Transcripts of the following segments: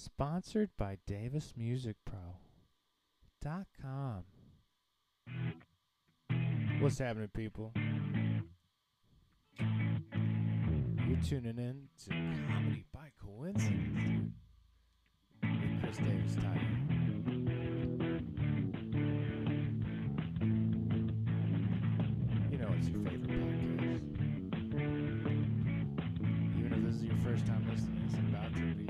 Sponsored by Davis Music Pro. Dot com. What's happening, people? You're tuning in to Comedy by Coincidence. With Chris Davis. You know it's your favorite podcast. Even if this is your first time listening, it's about to be,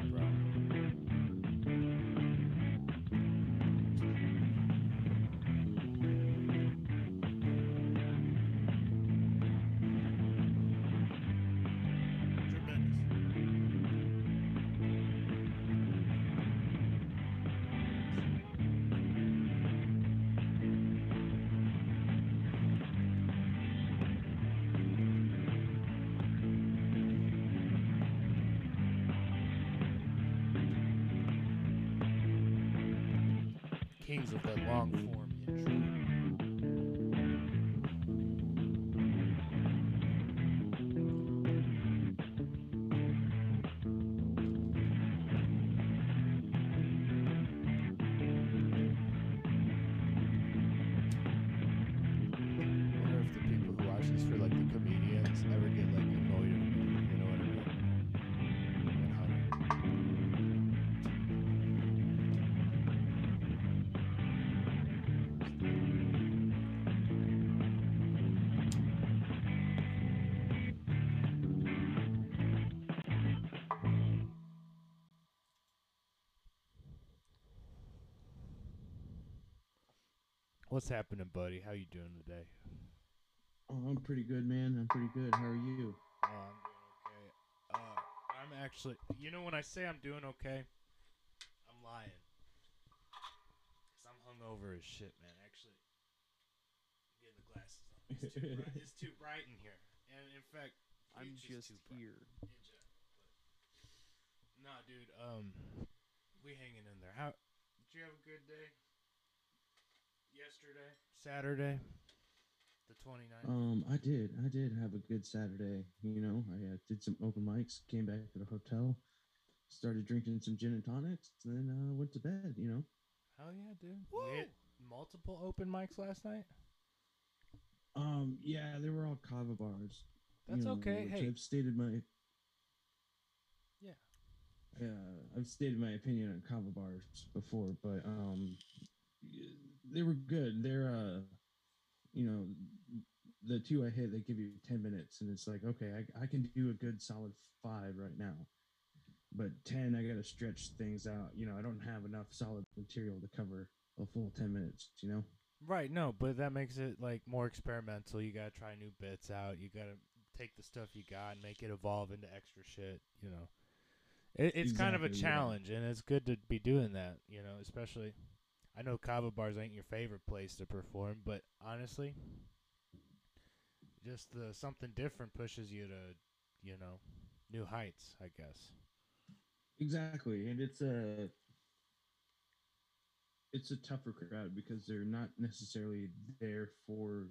What's happening, buddy? How you doing today? Oh, I'm pretty good, man. I'm pretty good. How are you? Oh, I'm doing okay. Uh, I'm actually, you know, when I say I'm doing okay, I'm lying. Cause I'm hungover as shit, man. Actually, I'm getting the glasses on. It's too, bright. it's too bright in here, and in fact, I'm it's just too here. Yeah, Nah, dude. Um, we hanging in there. How? Did you have a good day? Yesterday, Saturday, the 29th. Um, I did. I did have a good Saturday. You know, I uh, did some open mics, came back to the hotel, started drinking some gin and tonics, and then uh, went to bed. You know. Hell yeah, dude. We hit multiple open mics last night. Um, yeah, they were all kava bars. you That's know, okay. which Hey, I've stated my yeah. uh, I've stated my opinion on kava bars before, but um, they were good. They're uh, you know, the two I hit, they give you ten minutes, and it's like, okay, I, I can do a good solid five right now, but ten, I got to stretch things out. You know, I don't have enough solid material to cover a full ten minutes. You know. Right, no, but that makes it like more experimental. You gotta try new bits out. You gotta take the stuff you got and make it evolve into extra shit. You know, it, it's kind of a Exactly, yeah. challenge, and it's good to be doing that. You know, especially I know kava bars ain't your favorite place to perform, but honestly, just the something different pushes you to, you know, new heights. I guess. Exactly, and it's a it's a tougher crowd because they're not necessarily there for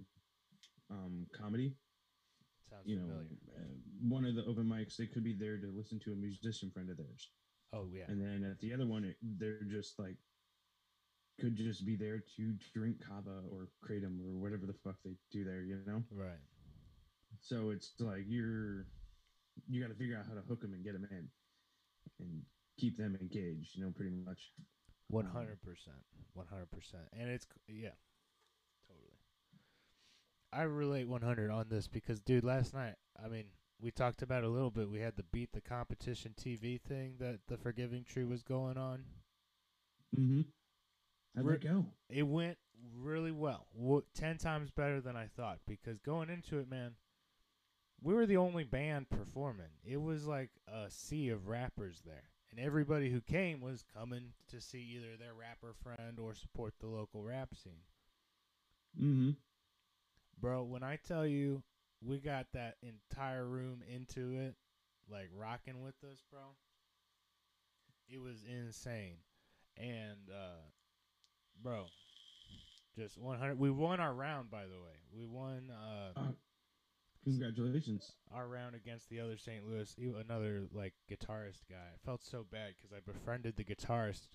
um, comedy. Sounds You know, familiar. uh, one of the open mics they could be there to listen to a musician friend of theirs, Oh yeah. and then at the other one it, they're just like could just be there to drink kava or kratom or whatever the fuck they do there. You know, Right. so it's like you're you got to figure out how to hook them and get them in, and keep them engaged. You know, pretty much. One hundred percent, one hundred percent, and it's yeah, totally. I relate one hundred on this because, dude, last night, I mean, we talked about a little bit. We had the beat the competition TV thing that the Forgiving Tree was going on. Mm-hmm. How'd Re- that go? It went really well, w- ten times better than I thought. Because going into it, man, we were the only band performing. It was like a sea of rappers there. And everybody who came was coming to see either their rapper friend or support the local rap scene. Mm-hmm. Bro, when I tell you we got that entire room into it, like rocking with us, bro, it was insane. And, uh, bro, just 100. We won our round, by the way. We won, uh, Uh, Congratulations. our round against the other St. Louis, another like guitarist guy. I felt so bad because I befriended the guitarist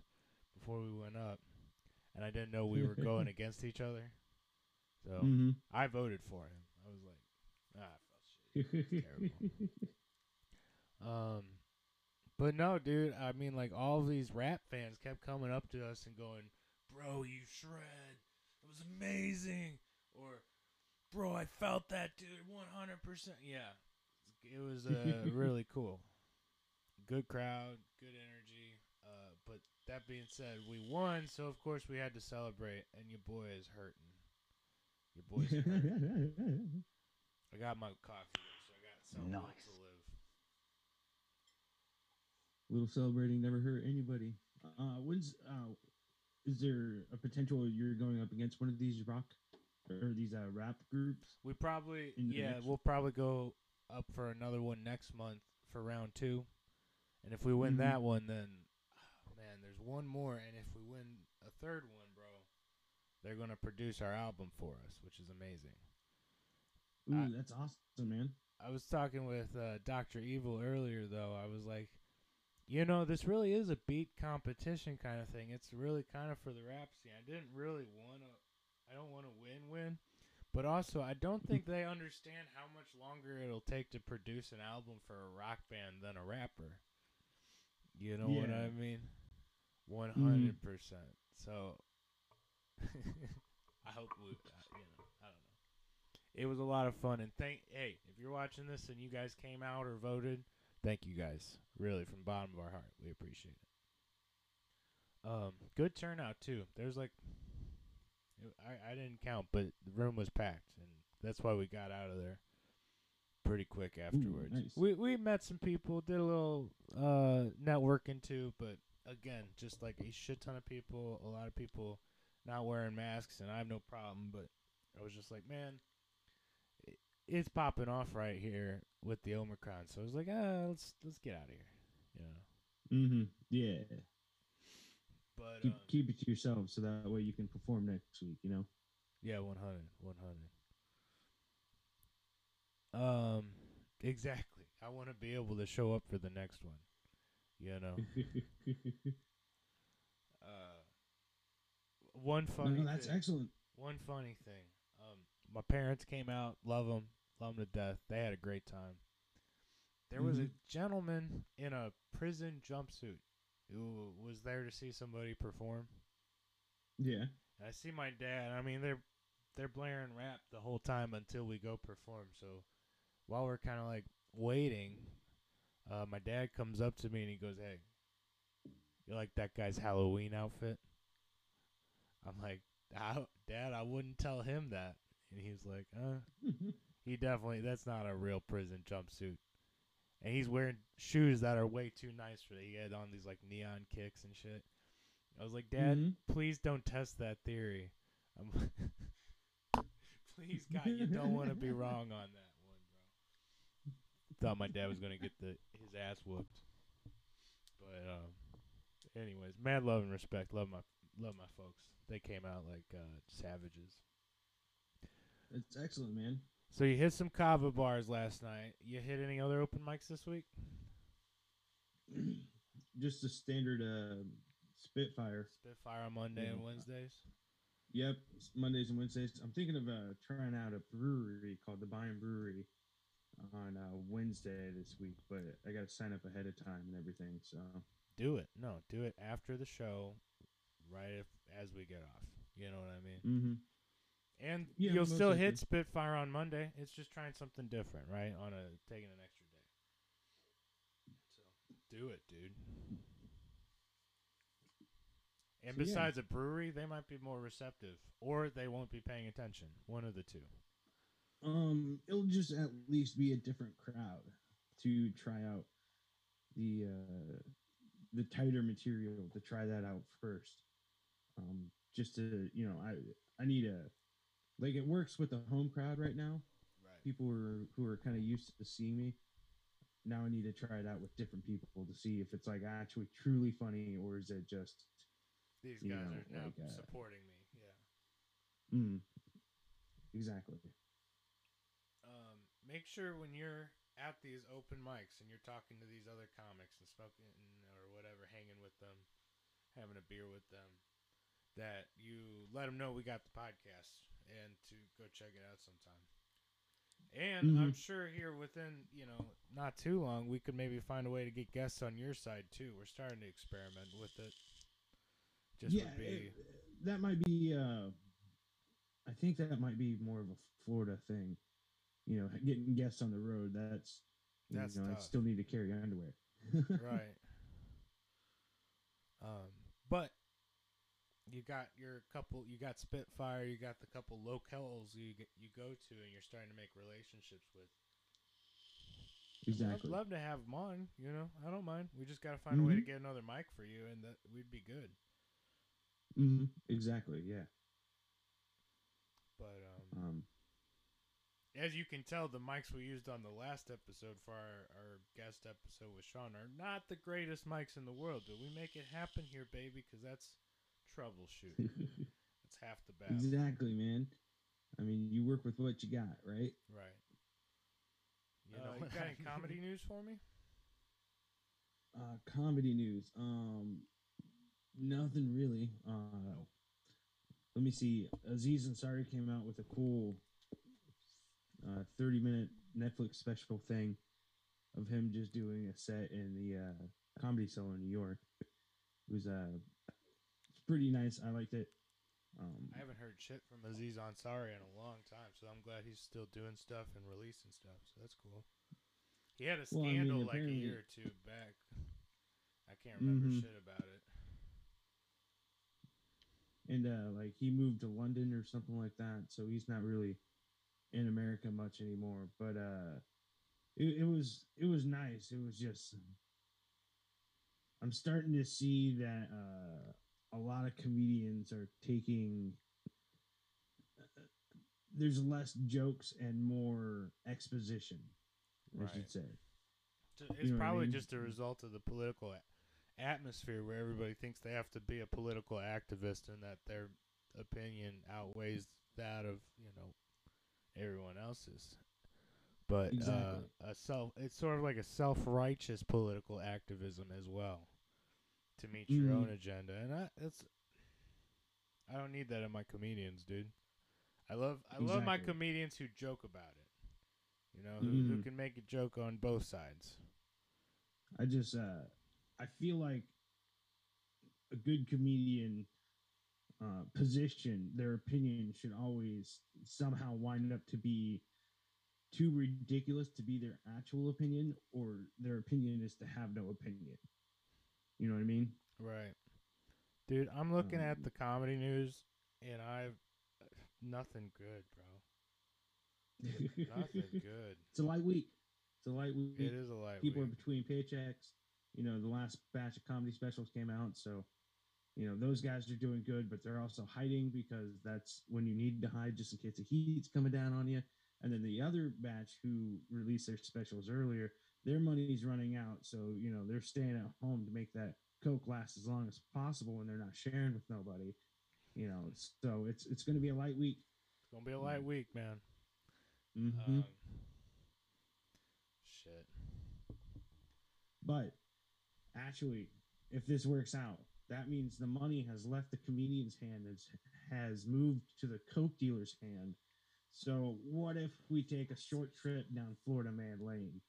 before we went up, and I didn't know we were going against each other. So Mm-hmm. I voted for him. I was like, ah, shitty. Um, but no, dude. I mean, like all these rap fans kept coming up to us and going, "Bro, you shred. It was amazing." Or, "Bro, I felt that, dude. One hundred percent." Yeah, it was uh, really cool. Good crowd, good energy. Uh, but that being said, we won, so of course we had to celebrate. And your boy is hurting. Your boy's hurting. I got my coffee, so I got something Nice. to live. Little celebrating never hurt anybody. Uh, when's uh, is there a potential you're going up against one of these rock or these uh, rap groups? We probably yeah, we'll probably go up for another one next month for round two, and if we win Mhm. that one, then oh, man, there's one more, and if we win a third one, bro, they're gonna produce our album for us, which is amazing. Ooh, Uh, that's awesome, man. I was talking with uh, Doctor Evil earlier, though. I was like, you know, this really is a beat competition kind of thing. It's really kind of for the rap scene. I didn't really want to. I don't want to win-win, but also I don't think they understand how much longer it'll take to produce an album for a rock band than a rapper. You know what I Yeah. mean? One hundred percent. So I hope we, uh, you know, I don't know. It was a lot of fun, and thank. Hey, if you're watching this and you guys came out or voted, thank you guys. Really, from the bottom of our heart, we appreciate it. Um, good turnout too. There's like, I I didn't count, but the room was packed, and that's why we got out of there pretty quick afterwards. nice. We we met some people, did a little uh networking too, but again, just like a shit ton of people, a lot of people not wearing masks, and I have no problem, but I was just like, man, it's popping off right here with the Omicron, so I was like, ah, let's let's get out of here, you know. Mm-hmm. Yeah. But Keep um, keep it to yourself so that way you can perform next week. You know. Yeah, 100, 100. Um, exactly. I want to be able to show up for the next one. You know. Uh, one funny. no, that's thing, excellent. One funny thing. My parents came out. Love them. Love them to death. They had a great time. There was a Mhm. gentleman in a prison jumpsuit who was there to see somebody perform. Yeah. And I see my dad. I mean, they're they're blaring rap the whole time until we go perform. So while we're kind of like waiting, uh, my dad comes up to me and he goes, "Hey, you like that guy's Halloween outfit?" I'm like, "I- "Dad, I wouldn't tell him that." And he's like, "Uh, he definitely that's not a real prison jumpsuit." And he's wearing shoes that are way too nice for that. He had on these like neon kicks and shit. I was like, "Dad, Mhm. please don't test that theory. I'm please, God, you don't want to be wrong on that one, bro. Thought my dad was gonna get the his ass whooped, but um, anyways, mad love and respect. Love my love my folks. They came out like uh, savages. It's excellent, man. So you hit some kava bars last night. You hit any other open mics this week? Just a standard uh, Spitfire. Spitfire on Monday and Wednesdays. Yep, Mondays and Wednesdays. I'm thinking of uh, trying out a brewery called the Bion Brewery on uh, Wednesday this week, but I got to sign up ahead of time and everything. So Do it. No, do it after the show, right if, as we get off. You know what I mean? mm-hmm. And Yeah, you'll still likely. hit Spitfire on Monday. It's just trying something different, right? On a taking an extra day. So do it, dude. And So, yeah. besides a brewery, they might be more receptive, or they won't be paying attention. One of the two. um, it'll just at least be a different crowd to try out the uh, the tighter material to try that out first. Um, just to you know, I I need a like it works with the home crowd right now. Right. people who are who are kind of used to seeing me. Now I need to try it out with different people to see if it's like actually truly funny or is it just These guys know, are now like, uh, supporting me. Yeah. mm, exactly. Um, make sure when you're at these open mics and you're talking to these other comics and smoking or whatever, hanging with them, having a beer with them, that you let them know we got the podcast and to go check it out sometime. And I'm sure here within, you know, not too long, we could maybe find a way to get guests on your side too. We're starting to experiment with it. Just yeah, would be it- that might be. Uh, I think that might be more of a Florida thing. You know, getting guests on the road. That's. That's you know, I still need to carry underwear. right. Um, but you got your couple. You got Spitfire. You got the couple locales you get, you go to, and you're starting to make relationships with. Exactly. I'd love to have them on. You know, I don't mind. We just got to find a way to Mhm. get another mic for you, and that we'd be good. hmm Exactly. Yeah. But um, Um. as you can tell, the mics we used on the last episode for our, our guest episode with Sean are not the greatest mics in the world, but we make it happen here, baby, because that's troubleshoot. that's half the battle. exactly, man. I mean, you work with what you got, right? Right. You Uh, know you got any comedy news for me? Uh, comedy news. Um, nothing really. Uh, let me see. Aziz Ansari came out with a cool uh, 30 minute Netflix special thing of him just doing a set in the uh, comedy cellar in New York. It was uh, it's pretty nice. I liked it. Um, I haven't heard shit from Aziz Ansari in a long time, so I'm glad he's still doing stuff and releasing stuff. So that's cool. He had a Well, I mean, scandal like a year or two back. I can't remember Mhm. shit about it. and uh, like he moved to London or something like that, so he's not really in America much anymore. But uh, it, it was it was nice. It was just I'm starting to see that uh, a lot of comedians are taking. There's less jokes and more exposition. I Right. should say. It's You know what I probably mean? just a result of the political atmosphere where everybody thinks they have to be a political activist and that their opinion outweighs that of you know everyone else's. But Exactly. uh, a self, it's sort of like a self-righteous political activism as well, to meet your Mhm. own agenda, and I, it's I don't need that in my comedians, dude. I love I love my comedians who joke about it. You know, who, who Mhm. can make a joke on both sides. I just uh I feel like a good comedian uh position, their opinion should always somehow wind up to be too ridiculous to be their actual opinion or their opinion is to have no opinion. You know what I mean? Right. Dude, I'm looking at Um, the comedy news and I've nothing good, bro. Nothing good. it's a light week. It's a light week. It is a light People are between paychecks. You know, the last batch of comedy specials came out, so you know those guys are doing good, but they're also hiding because that's when you need to hide, just in case the heat's coming down on you. And then the other batch who released their specials earlier, their money's running out, so you know they're staying at home to make that coke last as long as possible, and they're not sharing with nobody. You know, so it's it's going to be a light week. It's gonna be a light week, man. Mm-hmm. Um, shit. But actually, if this works out, that means the money has left the comedian's hand and has moved to the coke dealer's hand. So what if we take a short trip down Florida Man Lane?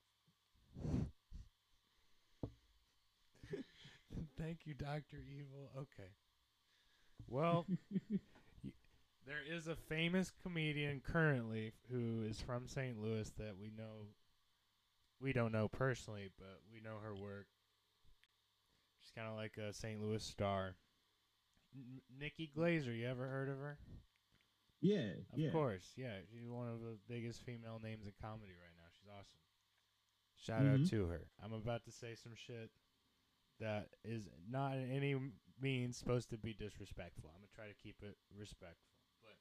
Thank you, Doctor Evil. Okay. Well, there is a famous comedian currently who is from St. Louis that we know. We don't know personally, but we know her work. She's kind of like a St. Louis star. N- Nikki Glazer, you ever heard of her? Yeah, Of yeah. course, yeah. She's one of the biggest female names in comedy right now. She's awesome. Shout out Mhm. to her. I'm about to say some shit that is not in any means supposed to be disrespectful. I'm gonna try to keep it respectful. But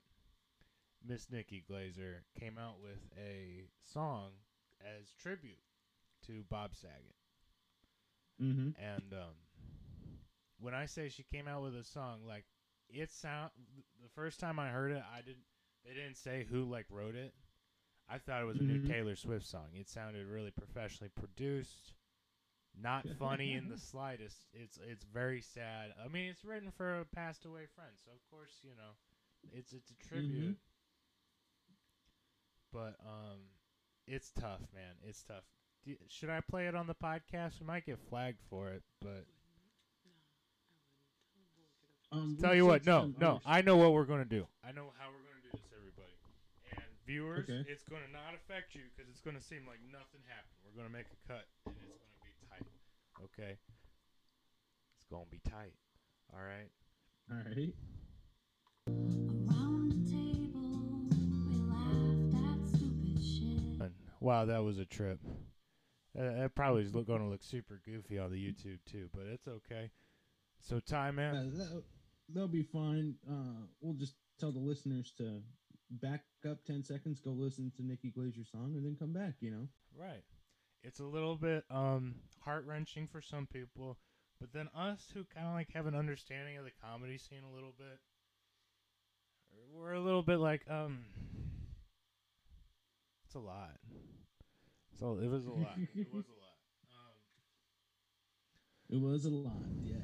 Miss Nikki Glazer came out with a song as tribute to Bob Saget. Mm-hmm. And um, when I say she came out with a song, like it sound the first time I heard it, I didn't. They didn't say who like wrote it. I thought it was a new Mhm. Taylor Swift song. It sounded really professionally produced, not funny in the slightest. It's it's very sad. I mean, it's written for a passed away friend, so of course you know, it's it's a tribute. But um, it's tough, man. It's tough. Do, should I play it on the podcast? We might get flagged for it, but Um, tell you what, no, no. I know what we're gonna do. I know how we're gonna do this, everybody. And viewers, Okay. it's gonna not affect you because it's gonna seem like nothing happened. We're gonna make a cut, and it's gonna be tight. Okay, it's gonna be tight. All right. All right. Table, we laughed at stupid shit. And, wow, that was a trip. Uh, that probably is look, gonna look super goofy on the YouTube too, but it's okay. So, time man. Uh, that, that'll be fine. Uh, we'll just tell the listeners to back up 10 seconds, go listen to Nikki Glazer's song, and then come back, you know? Right. It's a little bit um heart wrenching for some people, but then us who kind of like have an understanding of the comedy scene a little bit, we're a little bit like um, it's a lot. So it was a lot. it was a lot. Um, It was a lot, yeah.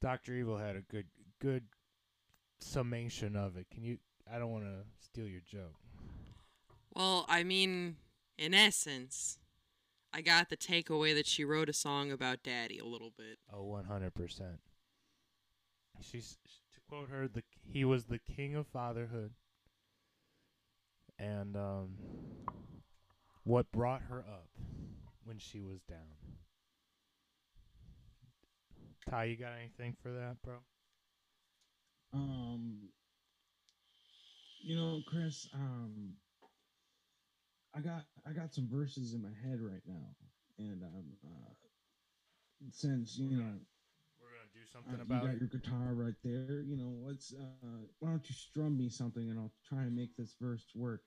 Doctor Evil had a good good summation of it. Can you? I don't want to steal your joke. Well, I mean, in essence, I got the takeaway that she wrote a song about daddy a little bit. Oh, one hundred percent. She's to quote her, the he was the king of fatherhood, and um, what brought her up when she was down. Ty, you got anything for that, bro? Um, you know, Chris, um, I got I got some verses in my head right now, and um, uh, since you know We're gonna do uh, something you got your guitar right there, you know, let's uh, why don't you strum me something, and I'll try and make this verse work.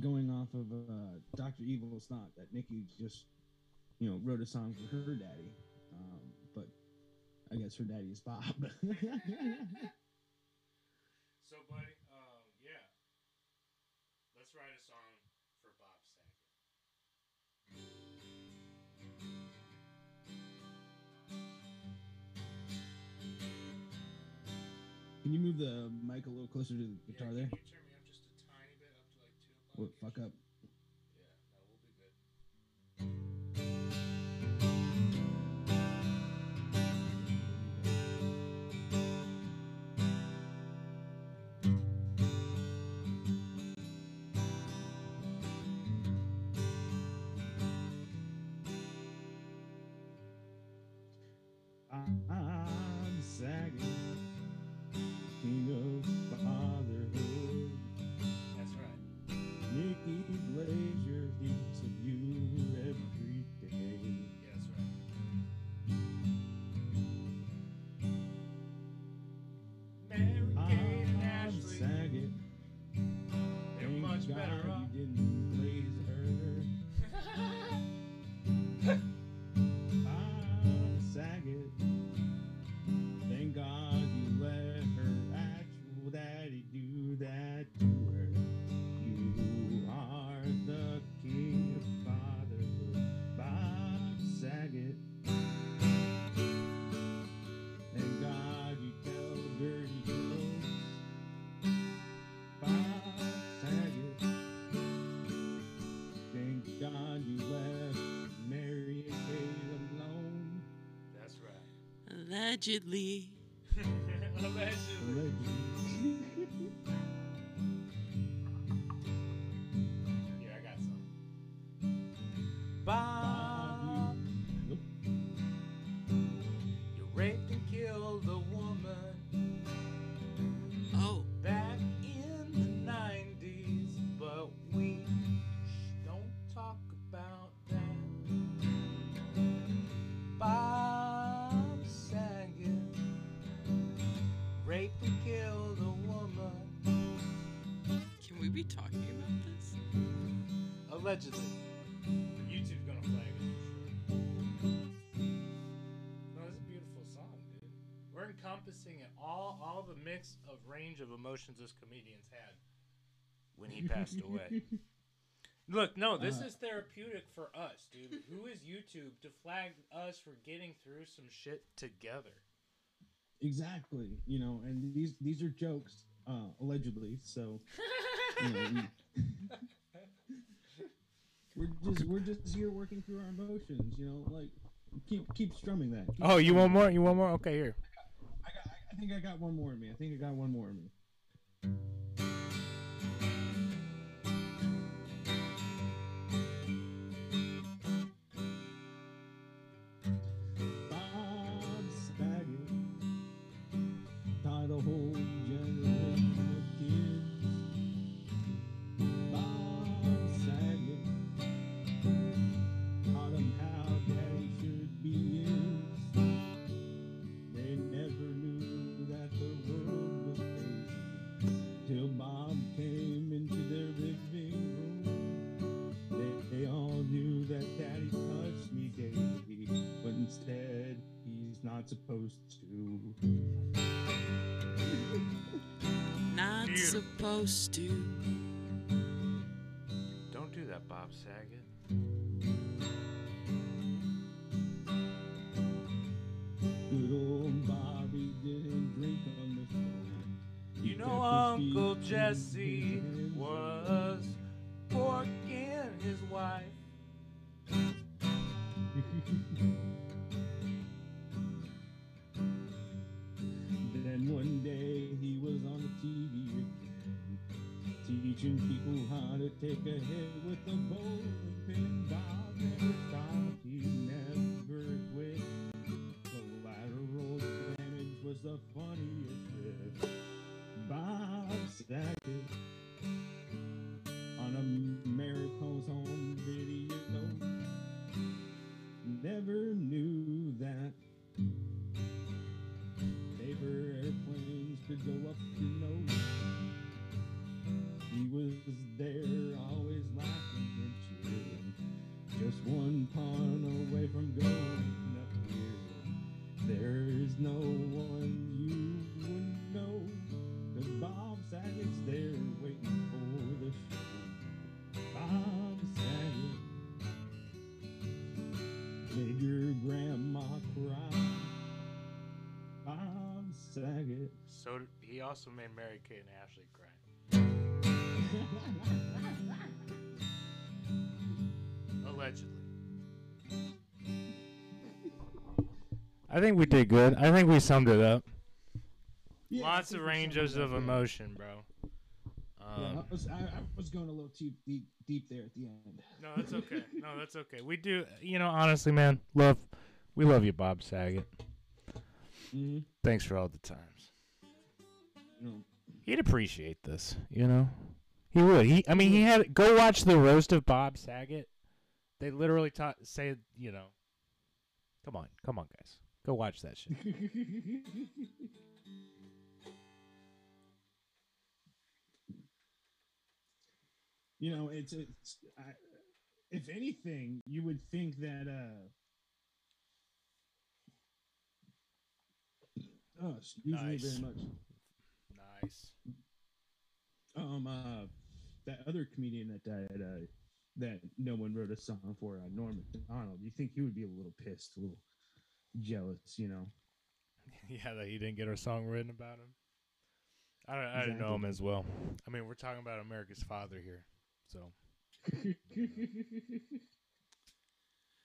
Going off of uh, Doctor Evil's thought that Nikki just you know wrote a song for her daddy, um, but I guess her daddy is Bob. So, buddy, um, yeah, let's write a song for Bob Saget. Can you move the mic a little closer to the guitar yeah, there? You turn me up just a tiny bit up to like? What fuck up? I'm Allegedly. Allegedly. Allegedly. Emotions this comedian's had when he passed away. Look, no, this Uh, is therapeutic for us, dude. Who is YouTube to flag us for getting through some shit together? Exactly. You know, and these these are jokes, uh, allegedly. So you know, we, we're just we're just here working through our emotions. You know, like keep keep strumming that. Keep Oh, you want more? You want more? Okay, here. I got. I think I got one more in me. I think I got one more in me thank you supposed to. Don't do that, Bob Saget. Good old Bobby didn't drink on the show. He You know, Uncle feet Jesse how to take a hit with a bowling also made Mary Kate and Ashley cry. Allegedly. I think we did good. I think we summed it up. Yeah, Lots of ranges of emotion, bro. Yeah, Um, I was, I, I was going a little too deep, deep there at the end. no, that's okay. No, that's okay. We do, you know, honestly, man, love, we love you, Bob Saget. Mm-hmm. Thanks for all the times. He'd appreciate this, you know. He would. He, I mean, he had go watch the roast of Bob Saget. They literally taught say, you know. Come on, come on, guys, go watch that shit. you know, it's it's. I, if anything, you would think that. uh Oh, excuse me very much. Nice. Um, uh, that other comedian that died, uh, that no one wrote a song for, uh, Norm Macdonald. You think he would be a little pissed, a little jealous, you know? Yeah, that he didn't get a song written about him. I don't, I didn't know him as well. I mean, we're talking about America's father here, so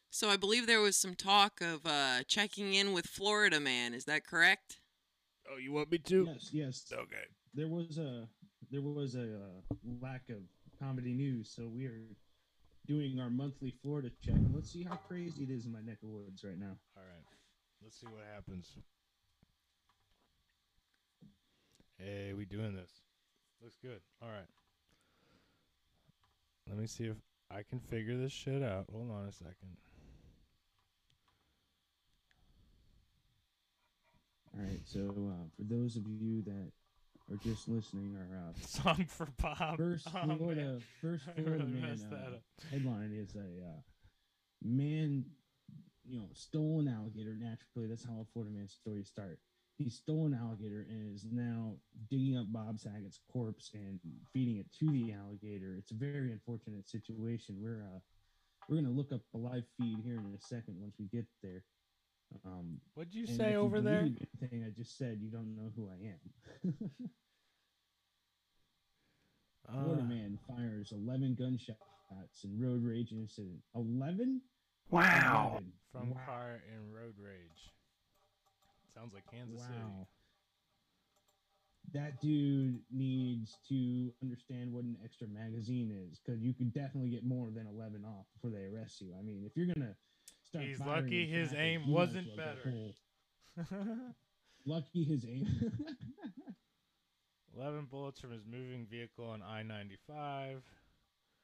So I believe there was some talk of uh, checking in with Florida Man. Is that correct? Oh, you want me to? yes, yes. Okay. There was a there was a uh, lack of comedy news, so we are doing our monthly Florida check, and let's see how crazy it is in my neck of woods right now. All right. Let's see what happens. Hey, we doing this. Looks good. All right. Let me see if I can figure this shit out. Hold on a second. All right, so uh, for those of you that are just listening, our uh, Song for Bob. first Oh, man. First Florida really man uh, headline is a uh, man, you know, stole an alligator. Naturally, that's how a Florida man story start. he stole an alligator and is now digging up Bob Saget's corpse and feeding it to the alligator. It's a very unfortunate situation. We're uh, we're gonna look up a live feed here in a second once we get there. Um, What'd you say if you over there? Thing I just said, you don't know who I am. Florida Uh, man fires 11 gunshots in road rage incident. 11? Wow. 11. from Wow. car in road rage. Sounds like Kansas City. Wow. That dude needs to understand what an extra magazine is because you could definitely get more than 11 off before they arrest you. I mean, if you're going to start. He's lucky his traffic, aim wasn't better. Lucky his aim. 11 bullets from his moving vehicle on I 95.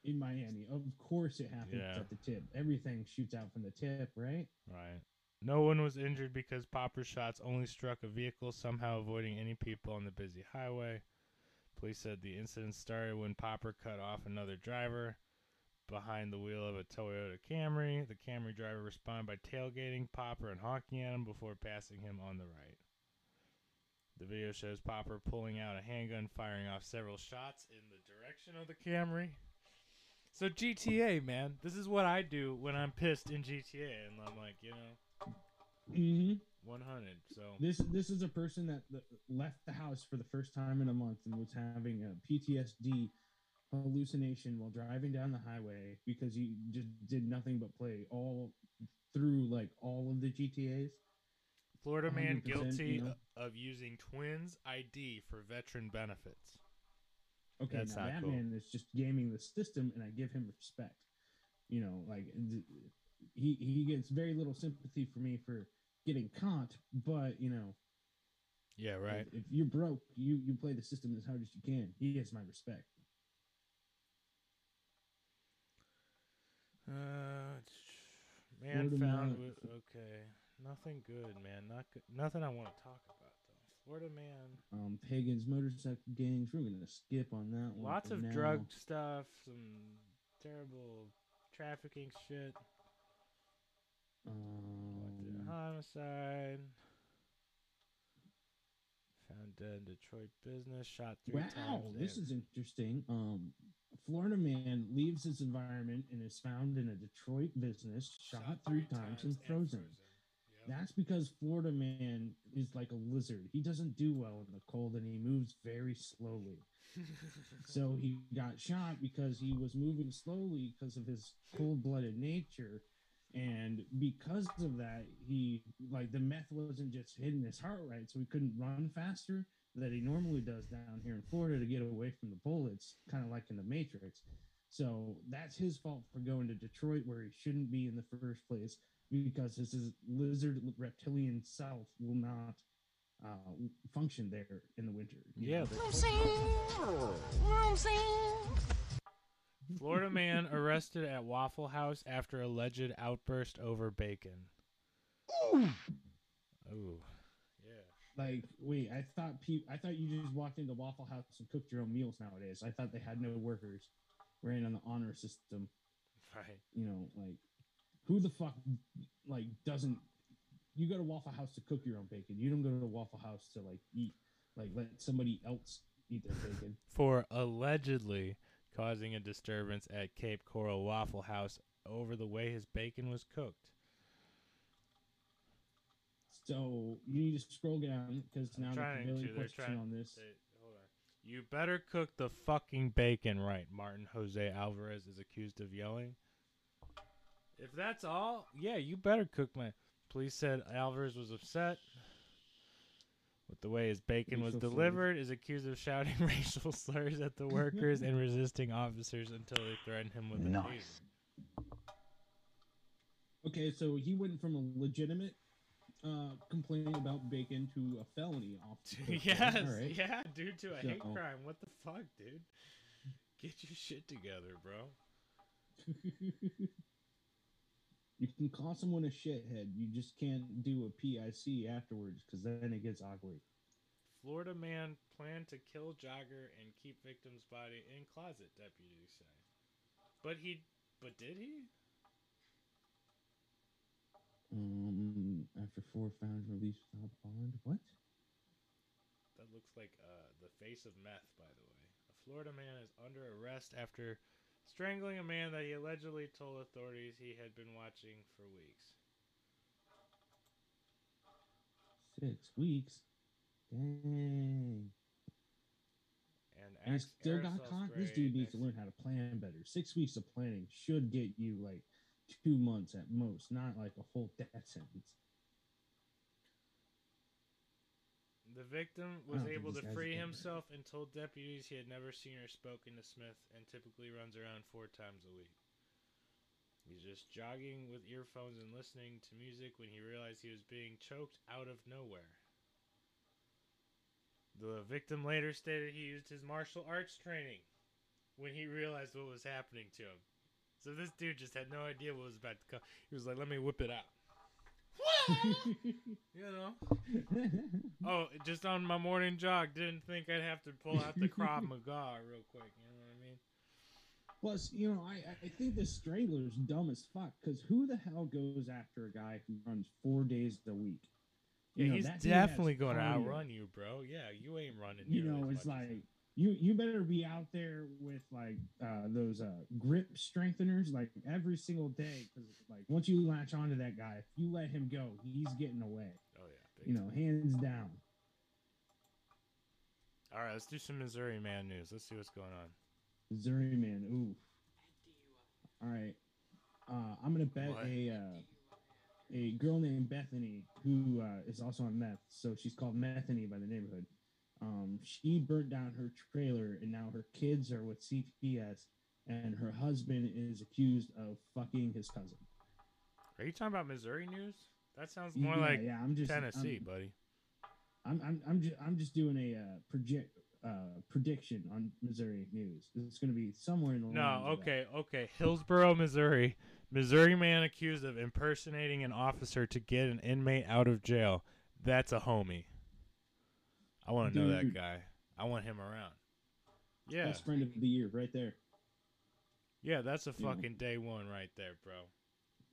in Miami. Of course, it happens Yeah. at the tip. Everything shoots out from the tip, right? Right. No one was injured because Popper's shots only struck a vehicle, somehow avoiding any people on the busy highway. Police said the incident started when Popper cut off another driver behind the wheel of a Toyota Camry. The Camry driver responded by tailgating Popper and honking at him before passing him on the right. The video shows Popper pulling out a handgun, firing off several shots in the direction of the Camry. So GTA, man, this is what I do when I'm pissed in GTA, and I'm like, you know, Mm-hmm. 100. So This this is a person that, that left the house for the first time in a month and was having a PTSD hallucination while driving down the highway because he just did nothing but play all through like all of the GTA's. Florida man 100%, you guilty know. of using twins ID for veteran benefits. Okay, That's now that cool. man is just gaming the system, and I give him respect. You know, like he he gets very little sympathy for me for getting caught, but you know, Yeah, right. if, if you're broke, you you play the system as hard as you can. He has my respect. Uh, man found with okay, nothing good, man. Not good. Nothing I want to talk about though. Florida man, Um, pagans, motorcycle gangs. We're gonna skip on that one. lots of now. drug stuff, some terrible trafficking shit, Um, homicide. Found dead in Detroit business, shot three wow, times. this is interesting. Um, Florida man leaves his environment and is found in a Detroit business, shot, three, times, and frozen. Yep. That's because Florida man is like a lizard. He doesn't do well in the cold and he moves very slowly. So he got shot because he was moving slowly because of his cold-blooded nature. And because of that, he like the meth wasn't just hitting his heart right, so he couldn't run faster that he normally does down here in Florida to get away from the bullets, kind of like in the Matrix. So that's his fault for going to Detroit where he shouldn't be in the first place because his, his lizard reptilian self will not uh, function there in the winter. Yeah, Florida man arrested at Waffle House after alleged outburst over bacon. Ooh. Yeah. Like, wait, I thought pe- I thought you just walked into Waffle House and cooked your own meals nowadays. I thought they had no workers, ran on the honor system. Right. You know, like, who the fuck like doesn't? You go to Waffle House to cook your own bacon. You don't go to Waffle House to like eat, like let somebody else eat their bacon. For allegedly causing a disturbance at Cape Coral Waffle House over the way his bacon was cooked. So you need to scroll down because I'm now the trying prevailing to. They're question on this. they- hold on. You better cook the fucking bacon right. Martin Jose Alvarez is accused of yelling. If that's all, yeah, you better cook my. Police said Alvarez was upset with the way his bacon was Racial slurs. delivered. Is accused of shouting racial slurs at the workers and resisting officers until they threatened him with a Nice. taser. Okay, so he went from a legitimate uh, complaint about bacon to a felony off. the hook there. yes, right. yeah, dude, to a hate crime. What the fuck, dude? Get your shit together, bro. you can call someone a shithead. You just can't do a PIC afterwards because then it gets awkward. Florida man planned to kill jogger and keep victim's body in closet, deputies say. But he, but did he? Um, after four found released without bond. What? That looks like uh, the face of meth, by the way. A Florida man is under arrest after strangling a man that he allegedly told authorities he had been watching for weeks. Six weeks. Dang. And, And still got caught. This dude needs to learn how to plan better. Six weeks of planning should get you like two months at most, not like a whole death sentence. The victim was able to free himself and told deputies he had never seen or spoken to Smith and typically runs around four times a week. He's just jogging with earphones and listening to music when he realized he was being choked out of nowhere. The victim later stated he used his martial arts training when he realized what was happening to him. So this dude just had no idea what was about to come. He was like, "Let me whip it out." you know. Oh, just on my morning jog, didn't think I'd have to pull out the Krav Maga real quick. You know what I mean? Plus, you know, I, I think this strangler's dumb as fuck. Because who the hell goes after a guy who runs four days a week? Yeah, know, he's that dude has definitely going to outrun you, bro. Yeah, you ain't running. You know, it's like. You you better be out there with like uh, those uh, grip strengtheners like every single day. Because like once you latch onto that guy, if you let him go, he's getting away. Oh yeah. Big You know, hands down. All right, let's do some Missouri man news. Let's see what's going on. Missouri man, ooh. All right, uh, I'm gonna bet What? a uh, a girl named Bethany who uh, is also on meth. So she's called Methany by the neighborhood. Um, she burnt down her trailer, and now her kids are with CPS, and her husband is accused of fucking his cousin. Are you talking about Missouri news? That sounds more yeah, like yeah, I'm just Tennessee, buddy. I'm I'm I'm just I'm just doing a uh, project uh, prediction on Missouri news. It's going to be somewhere in the No, lines of that. okay, okay. Hillsboro, Missouri. Missouri man accused of impersonating an officer to get an inmate out of jail. That's a homie. I want to know that guy. I want him around. Yeah. Best friend of the year, right there. Yeah, that's a Yeah. fucking day one right there, bro.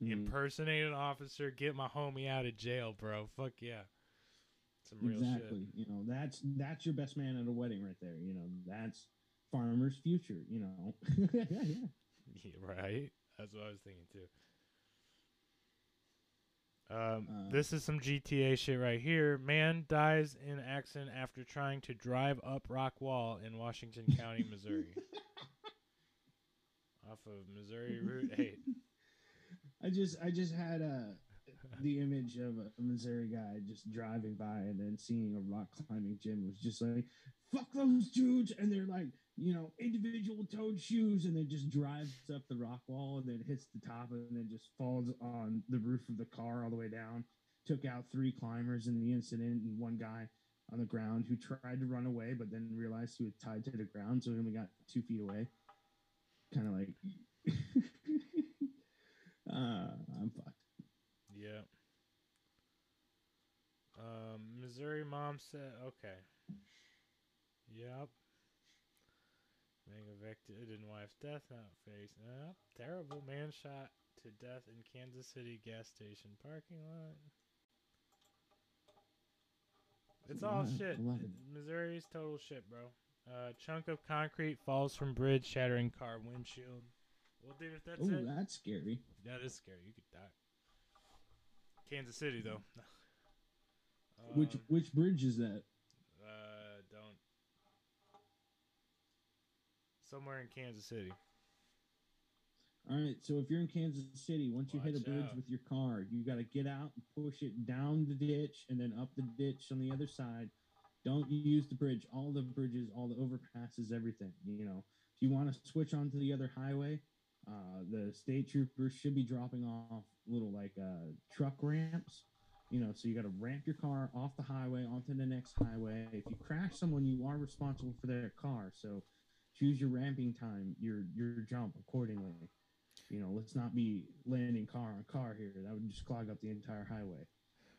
Mhm. Impersonate an officer, get my homie out of jail, bro. Fuck yeah. Some real exactly. You know, that's that's your best man at a wedding right there. You know, that's farmer's future. You know. shit. Yeah, right? That's what I was thinking too. Um, Uh, this is some GTA shit right here. Man dies in accident after trying to drive up rock wall in Washington County, Missouri. Off of Missouri Route 8. I just I just had uh, the image of a Missouri guy just driving by and then seeing a rock climbing gym was just like fuck those dudes and they're like you know individual toed shoes and then just drives up the rock wall and then hits the top and then just falls on the roof of the car all the way down took out three climbers in the incident and one guy on the ground who tried to run away but then realized he was tied to the ground so he only got two feet away kind of like uh i'm fucked Yeah. Um, Missouri mom said, okay. Yep. Being evicted in wife's death now face. Yep. Terrible man shot to death in Kansas City gas station parking lot. It's all shit. a lot of- Missouri's total shit, bro. Uh, chunk of concrete falls from bridge, shattering car windshield. Well, dude, if that's oh it, that's scary that is scary. You could die. Kansas City, though. which Um, which bridge is that Uh, don't. Somewhere in Kansas City. All right, so if you're in Kansas City, once you hit a bridge out. with your car, you got to get out and push it down the ditch and then up the ditch on the other side. Don't use the bridge. All the bridges, all the overpasses, everything. You know, if you want to switch onto the other highway, uh, the state troopers should be dropping off little like uh, truck ramps. You know, so you got to ramp your car off the highway onto the next highway. If you crash someone, you are responsible for their car. So choose your ramping time, your your jump accordingly. You know, let's not be landing car on car here. That would just clog up the entire highway.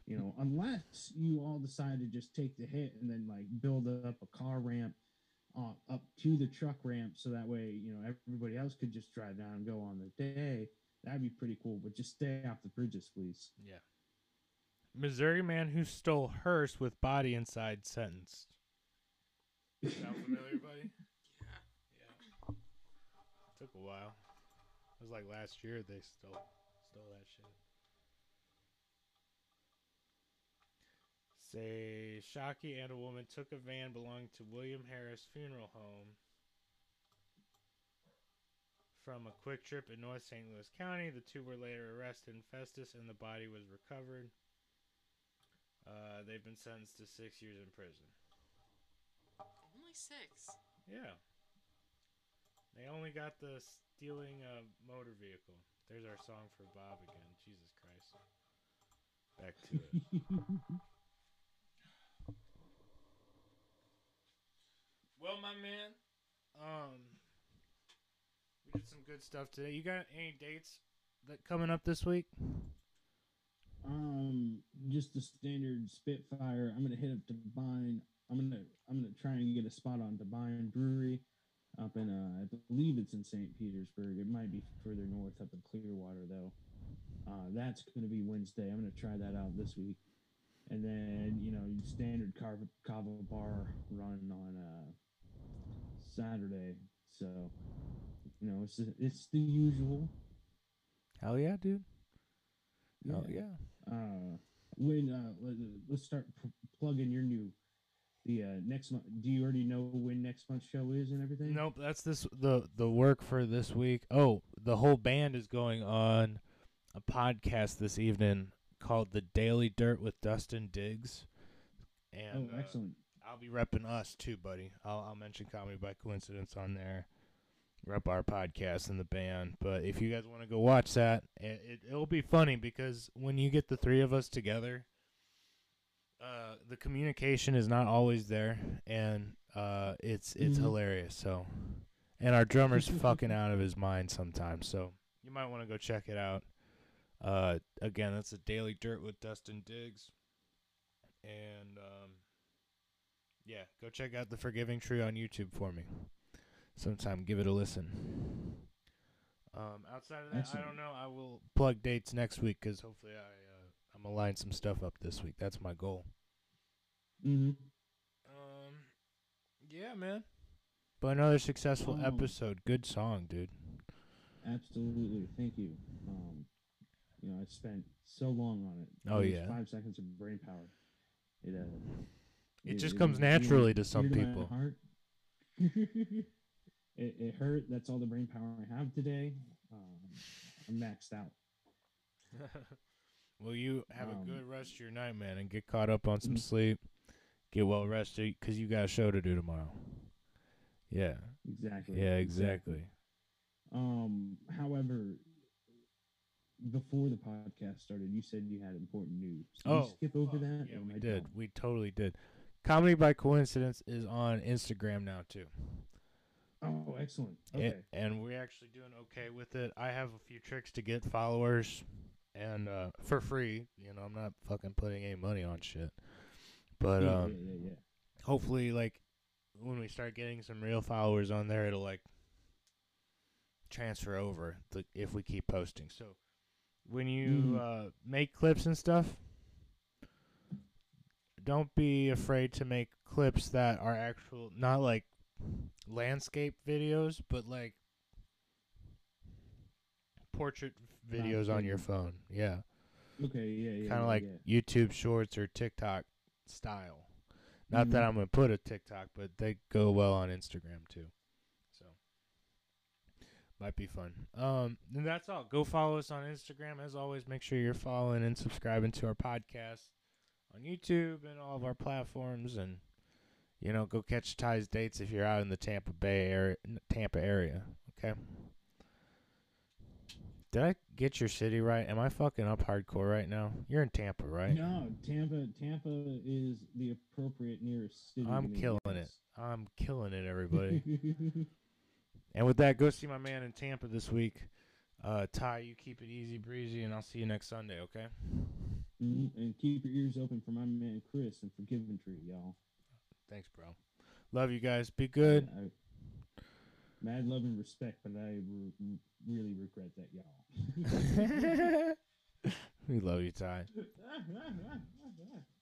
You know, unless you all decide to just take the hit and then like build up a car ramp uh, up to the truck ramp, so that way you know everybody else could just drive down and go on their day. That'd be pretty cool. But just stay off the bridges, please. Yeah. Missouri man who stole hearse with body inside sentenced. Sound familiar, buddy? Took a while. It was like last year they stole stole that shit. Say Shockey and a woman took a van belonging to William Harris Funeral Home from a QuikTrip in North St. Louis County. The two were later arrested in Festus and the body was recovered. Uh, they've been sentenced to six years in prison. Only six. Yeah. They only got the stealing a motor vehicle. There's our song for Bob Saget. Jesus Christ. Back to it. well, my man, um, we did some good stuff today. You got any dates that coming up this week? Um, just the standard Spitfire. I'm gonna hit up Divine. I'm gonna I'm gonna try and get a spot on Divine Brewery up in uh I believe it's in St. Petersburg. It might be further north up in Clearwater though. Uh, that's gonna be Wednesday. I'm gonna try that out this week. And then you know standard Carva Cava Bar run on uh Saturday. So you know it's it's the usual. Hell yeah, dude. Hell yeah. uh when uh let, let's start p- plugging your new the uh next month do you already know when next month's show is and everything Nope, that's this the the work for this week. Oh, the whole band is going on a podcast this evening called The Daily Dirt with Dustin Diggs. And oh uh, excellent I'll be repping us too, buddy. I'll I'll mention comedy by coincidence on there. Rep our podcast and the band. But if you guys want to go watch that, it, it it'll be funny because when you get the three of us together, uh, the communication is not always there, and uh, it's it's Mhm. hilarious. So, and our drummer's fucking out of his mind sometimes. So you might want to go check it out. Uh, again, that's a daily dirt with Dustin Diggs, and um, yeah, go check out the Forgiving Tree on YouTube for me. Sometime give it a listen. Um, outside of that, I don't know. I will plug dates next week because hopefully I I'm gonna line some stuff up this week. That's my goal. mm-hmm. Um, yeah, man. But another successful Um, episode. Good song, dude. absolutely thank you um you know i spent so long on it Oh, It yeah. five seconds of brain power it uh It just comes naturally to some dear people. heart. it, it hurt that's all the brain power i have today um i'm maxed out well, you have a Um, good rest of your night, man, and get caught up on some Mhm. sleep. Get well rested because you got a show to do tomorrow. Yeah. exactly Yeah, exactly. Um, however, before the podcast started, you said you had important news. Did Oh, you skip over fuck. that? Yeah, we I did. dumb? We totally did. Comedy by Coincidence is on Instagram now too. Oh, excellent. A- Okay. and we're actually doing okay with it. I have a few tricks to get followers and uh, for free. You know, I'm not fucking putting any money on shit. But yeah, um, yeah, yeah, hopefully, like when we start getting some real followers on there, it'll like transfer over the, if we keep posting. So when you Mhm. uh, make clips and stuff, don't be afraid to make clips that are actual, not like landscape videos, but like portrait videos on your phone. Yeah, Okay, yeah, yeah. kind of like yeah. YouTube Shorts or TikTok style. Not that Mhm. I'm gonna put a TikTok, but they go well on Instagram too. So might be fun. Um, and that's all. Go follow us on Instagram. As always, make sure you're following and subscribing to our podcast on YouTube and all of our platforms. And you know, go catch Ty's dates if you're out in the Tampa Bay area. Tampa area. Okay. Did I get your city right? Am I fucking up hardcore right now? You're in Tampa, right? No, Tampa. Tampa is the appropriate nearest city. I'm killing it. I'm killing it, everybody. and with that, go see my man in Tampa this week. Uh, Ty, you keep it easy breezy, and I'll see you next Sunday, okay? Mhm, And keep your ears open for my man Chris and Forgiven Tree, y'all. Thanks, bro. Love you guys. Be good. I, mad love and respect, but I really regret that, y'all. we love you, Ty.